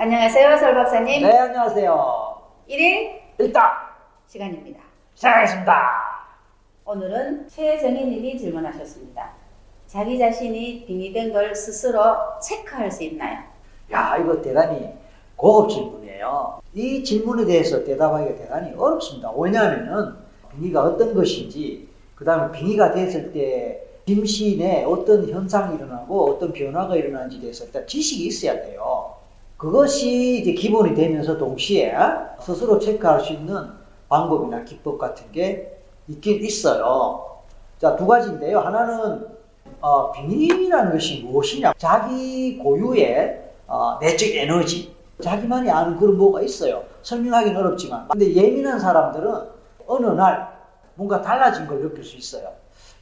안녕하세요, 설 박사님. 네, 안녕하세요. 1일 일단 시간입니다. 시작하겠습니다. 오늘은 최정희님이 질문하셨습니다. 자기 자신이 빙의된 걸 스스로 체크할 수 있나요? 야, 이거 대단히 고급 질문이에요. 이 질문에 대해서 대답하기가 대단히 어렵습니다. 왜냐하면은 빙의가 어떤 것인지, 그 다음에 빙의가 됐을 때 임신에 어떤 현상이 일어나고 어떤 변화가 일어나는지에 대해서 일단 지식이 있어야 돼요. 그것이 이제 기본이 되면서 동시에 스스로 체크할 수 있는 방법이나 기법 같은 게 있긴 있어요. 자, 두 가지인데요. 하나는 어, 빙의라는 것이 무엇이냐? 자기 고유의 어, 내적 에너지, 자기만이 아는 그런 뭐가 있어요. 설명하기는 어렵지만. 근데 예민한 사람들은 어느 날 뭔가 달라진 걸 느낄 수 있어요.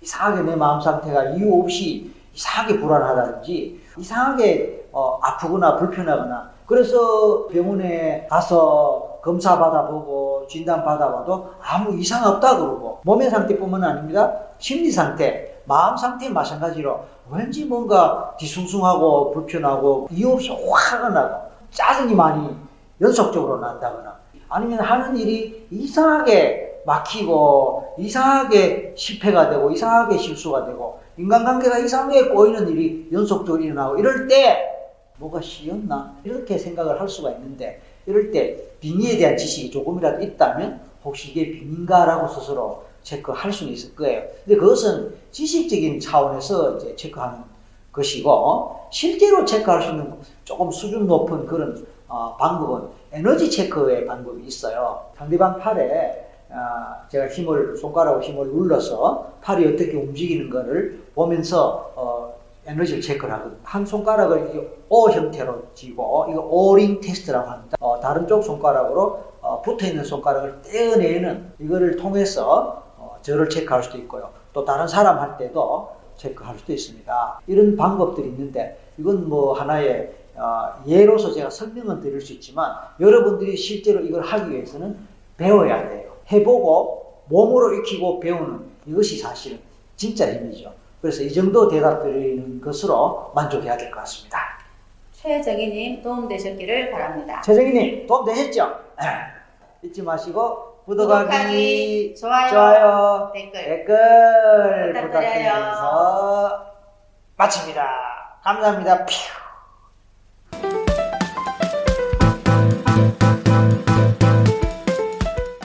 이상하게 내 마음 상태가 이유 없이 이상하게 불안하다든지, 이상하게 어, 아프거나 불편하거나, 그래서 병원에 가서 검사 받아보고 진단 받아봐도 아무 이상 없다 그러고, 몸의 상태뿐만 아닙니다. 심리 상태, 마음 상태 마찬가지로 왠지 뭔가 뒤숭숭하고 불편하고 이유 없이 화가 나고 짜증이 많이 연속적으로 난다거나 아니면 하는 일이 이상하게 막히고 이상하게 실패가 되고 이상하게 실수가 되고 인간관계가 이상하게 꼬이는 일이 연속적으로 일어나고 이럴 때 뭐가 쉬었나 이렇게 생각을 할 수가 있는데 이럴 때 빙의에 대한 지식이 조금이라도 있다면 혹시 이게 빙인가라고 스스로 체크할 수는 있을 거예요. 근데 그것은 지식적인 차원에서 이제 체크하는 것이고 실제로 체크할 수 있는 조금 수준 높은 그런 어, 방법은 에너지 체크의 방법이 있어요. 상대방 팔에 아, 제가 힘을 손가락으로 힘을 눌러서 팔이 어떻게 움직이는 것을 보면서 어, 에너지를 체크를 하거든요. 한 손가락을 O 형태로 쥐고 이거 오링 테스트라고 합니다. 어, 다른 쪽 손가락으로 어, 붙어 있는 손가락을 떼어내는 이거를 통해서 어, 저를 체크할 수도 있고요. 또 다른 사람 할 때도 체크할 수도 있습니다. 이런 방법들이 있는데 이건 뭐 하나의 어, 예로서 제가 설명은 드릴 수 있지만 여러분들이 실제로 이걸 하기 위해서는 배워야 돼요. 해보고 몸으로 익히고 배우는 이것이 사실은 진짜 힘이죠. 그래서 이 정도 대답 드리는 것으로 만족해야 될 것 같습니다. 최정희님 도움되셨기를 바랍니다. 최정희님 도움 되셨죠? 잊지 마시고 구독하기, 구독하기, 좋아요, 좋아요 댓글 댓글 부탁드려요. 부탁드리면서 마칩니다. 감사합니다. 퓨.